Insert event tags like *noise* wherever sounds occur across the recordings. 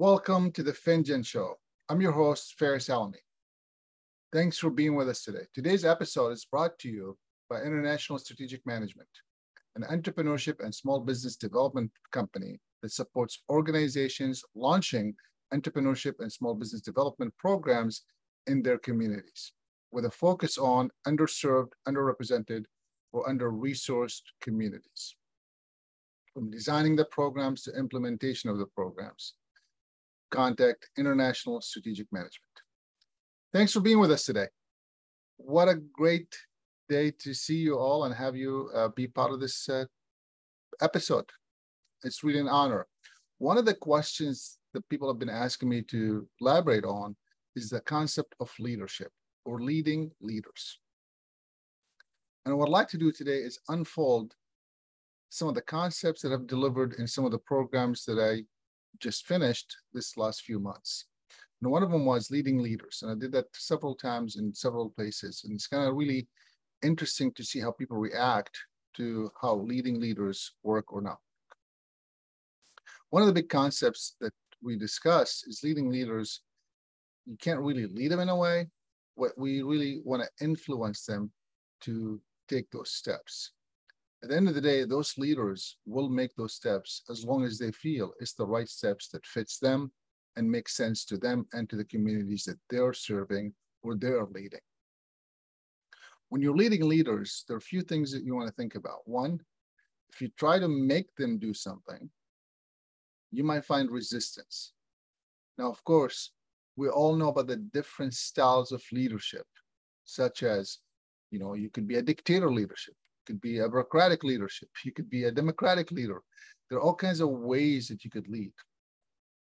Welcome to the Finjan Show. I'm your host, Faris Alami. Thanks for being with us today. Today's episode is brought to you by International Strategic Management, an entrepreneurship and small business development company that supports organizations launching entrepreneurship and small business development programs in their communities with a focus on underserved, underrepresented, or under-resourced communities. From designing the programs to implementation of the programs, contact International Strategic Management. Thanks for being with us today. What a great day to see you all and have you uh, be part of this uh, episode. It's really an honor. One of the questions that people have been asking me to elaborate on is the concept of leadership or leading leaders. And what I'd like to do today is unfold some of the concepts that I've delivered in some of the programs that I just finished this last few months. And one of them was leading leaders. And I did that several times in several places. And it's kind of really interesting to see how people react to how leading leaders work or not. One of the big concepts that we discuss is leading leaders. You can't really lead them in a way. What we really want to influence them to take those steps. At the end of the day, those leaders will make those steps as long as they feel it's the right steps that fits them and makes sense to them and to the communities that they're serving or they're leading. When you're leading leaders, there are a few things that you want to think about. One, if you try to make them do something, you might find resistance. Now, of course, we all know about the different styles of leadership, such as, you know, you could be a dictator leadership, could be a bureaucratic leadership, you could be a democratic leader. There are all kinds of ways that you could lead.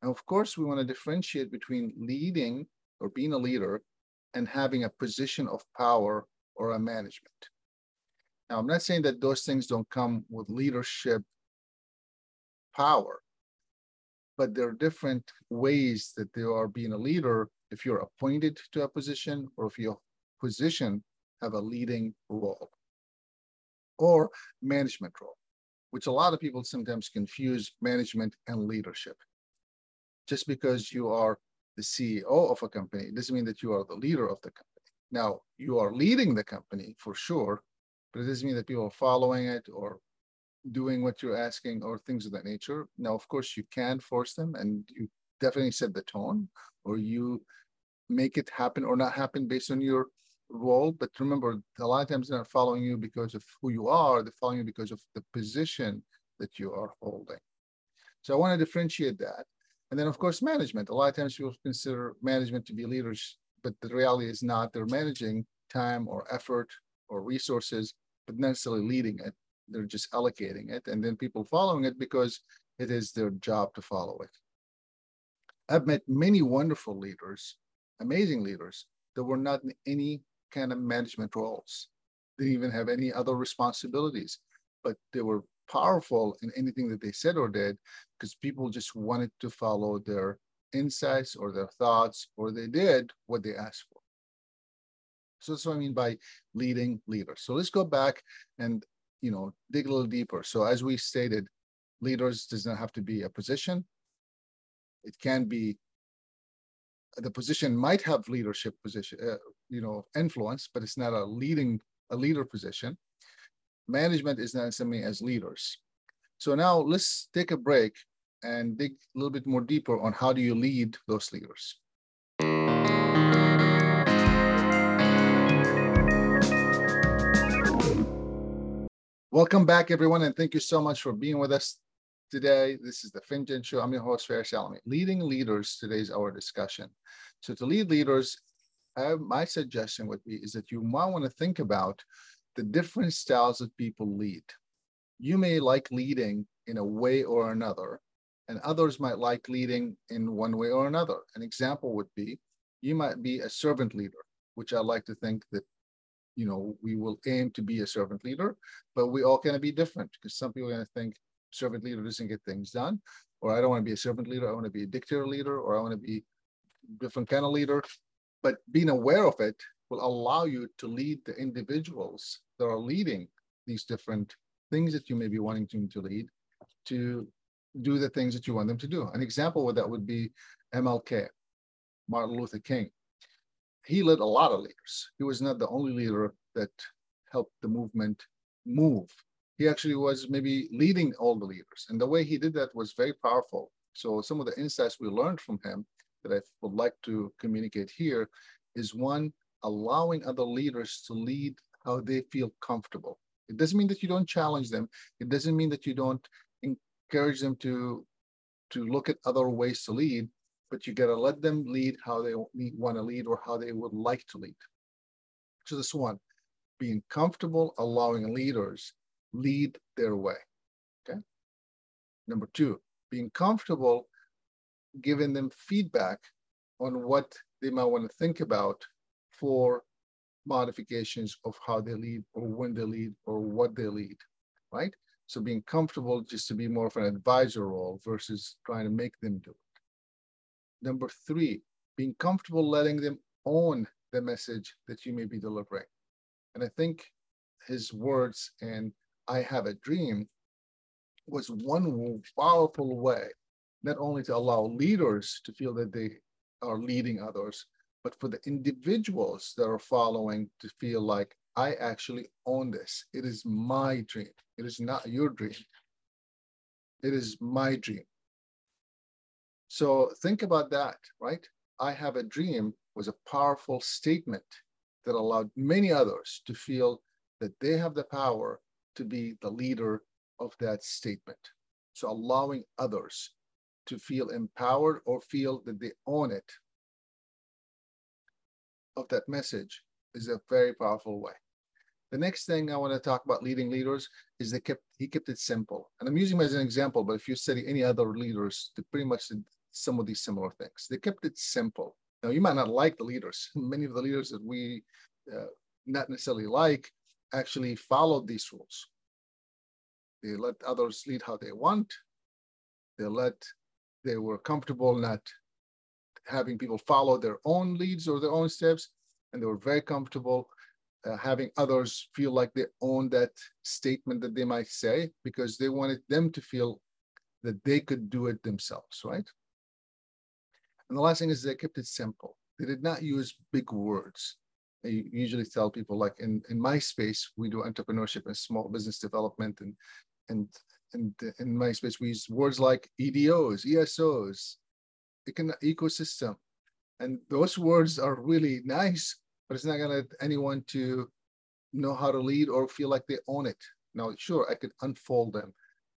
And of course, we want to differentiate between leading or being a leader and having a position of power or a management. Now, I'm not saying that those things don't come with leadership power, but there are different ways that they are being a leader if you're appointed to a position or if your position have a leading role or management role, which a lot of people sometimes confuse management and leadership just because you are the CEO of a company it doesn't mean that you are the leader of the company. Now, you are leading the company for sure, but it doesn't mean that people are following it or doing what you're asking or things of that nature. Now, of course, you can force them and you definitely set the tone or you make it happen or not happen based on your role. But remember, a lot of times they're not following you because of who you are, they're following you because of the position that you are holding. So I want to differentiate that. And then, of course, management. A lot of times people consider management to be leaders, but the reality is not. They're managing time or effort or resources, but necessarily leading it. They're just allocating it, and then people following it because it is their job to follow it. I've met many wonderful leaders, amazing leaders, that were not in any kind of management roles. Didn't even have any other responsibilities, but they were powerful in anything that they said or did because people just wanted to follow their insights or their thoughts or they did what they asked for. So that's what I mean by leading leaders. So let's go back and you know dig a little deeper. So as we stated, leaders does not have to be a position. It can be the position might have leadership position, uh, you know, influence, but it's not a leading a leader position management is not something as leaders. So now let's take a break and dig a little bit more deeper on how do you lead those leaders. Welcome back, everyone, and thank you so much for being with us today. This is the Finjan Show. I'm your host, Faris Alami. Leading leaders, today is our discussion. So to lead leaders, my suggestion would be is that you might want to think about the different styles that people lead. You may like leading in a way or another, and others might like leading in one way or another. An example would be you might be a servant leader, which I like to think that you know we will aim to be a servant leader, but we all kind of be different because some people are going to think servant leader doesn't get things done, or I don't want to be a servant leader, I want to be a dictator leader, or I want to be different kind of leader. But being aware of it will allow you to lead the individuals that are leading these different things that you may be wanting to, to lead to do the things that you want them to do. An example of that would be MLK, Martin Luther King. He led a lot of leaders. He was not the only leader that helped the movement move. He actually was maybe leading all the leaders. And the way he did that was very powerful. So some of the insights we learned from him that I would like to communicate here is one, allowing other leaders to lead how they feel comfortable. It doesn't mean that you don't challenge them. It doesn't mean that you don't encourage them to, to look at other ways to lead, but you got to let them lead how they want to lead or how they would like to lead. So this one, being comfortable allowing leaders lead their way. Okay. Number two, being comfortable giving them feedback on what they might want to think about for modifications of how they lead or when they lead or what they lead, right? So being comfortable just to be more of an advisor role versus trying to make them do it. Number three, being comfortable letting them own the message that you may be delivering. And I think his words and I have a dream was one powerful way, not only to allow leaders to feel that they are leading others, but for the individuals that are following to feel like I actually own this. It is my dream. It is not your dream. It is my dream. So think about that, right? I have a dream was a powerful statement that allowed many others to feel that they have the power to be the leader of that statement. So allowing others to feel empowered or feel that they own it of that message is a very powerful way. The next thing I want to talk about leading leaders is they kept he kept it simple. And I'm using him as an example, but if you study any other leaders, they pretty much did some of these similar things. They kept it simple. Now you might not like the leaders. *laughs* Many of the leaders that we uh, not necessarily like actually followed these rules. They let others lead how they want. They let they were comfortable not having people follow their own leads or their own steps, and they were very comfortable uh, having others feel like they own that statement that they might say because they wanted them to feel that they could do it themselves, right? And the last thing is they kept it simple. They did not use big words. I usually tell people like in, in my space, we do entrepreneurship and small business development and and in my space we use words like EDOs, ESOs, ecosystem. And those words are really nice, but it's not gonna let anyone to know how to lead or feel like they own it. Now, sure, I could unfold them.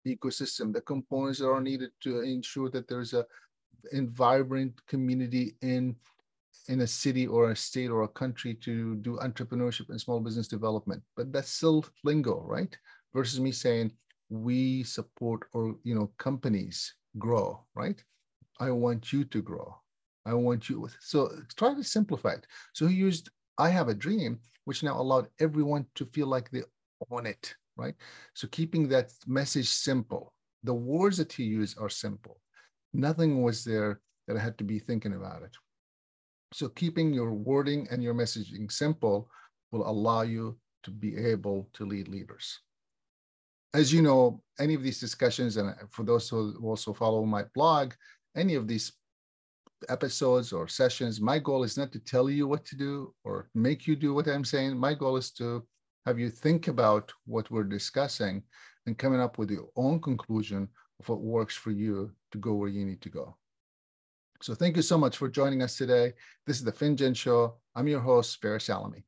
ecosystem, the components that are needed to ensure that there's a vibrant community in in a city or a state or a country to do entrepreneurship and small business development. But that's still lingo, right? Versus me saying we support or you know companies grow, right? I want you to grow. I want you. So try to simplify it. So he used I have a dream, which now allowed everyone to feel like they own it, right? So keeping that message simple. The words that he used are simple. Nothing was there that I had to be thinking about it. So keeping your wording and your messaging simple will allow you to be able to lead leaders. As you know, any of these discussions, and for those who also follow my blog, any of these episodes or sessions, my goal is not to tell you what to do or make you do what I'm saying. My goal is to have you think about what we're discussing and coming up with your own conclusion of what works for you to go where you need to go. So thank you so much for joining us today. This is the Finjan Show. I'm your host, Faris Alami.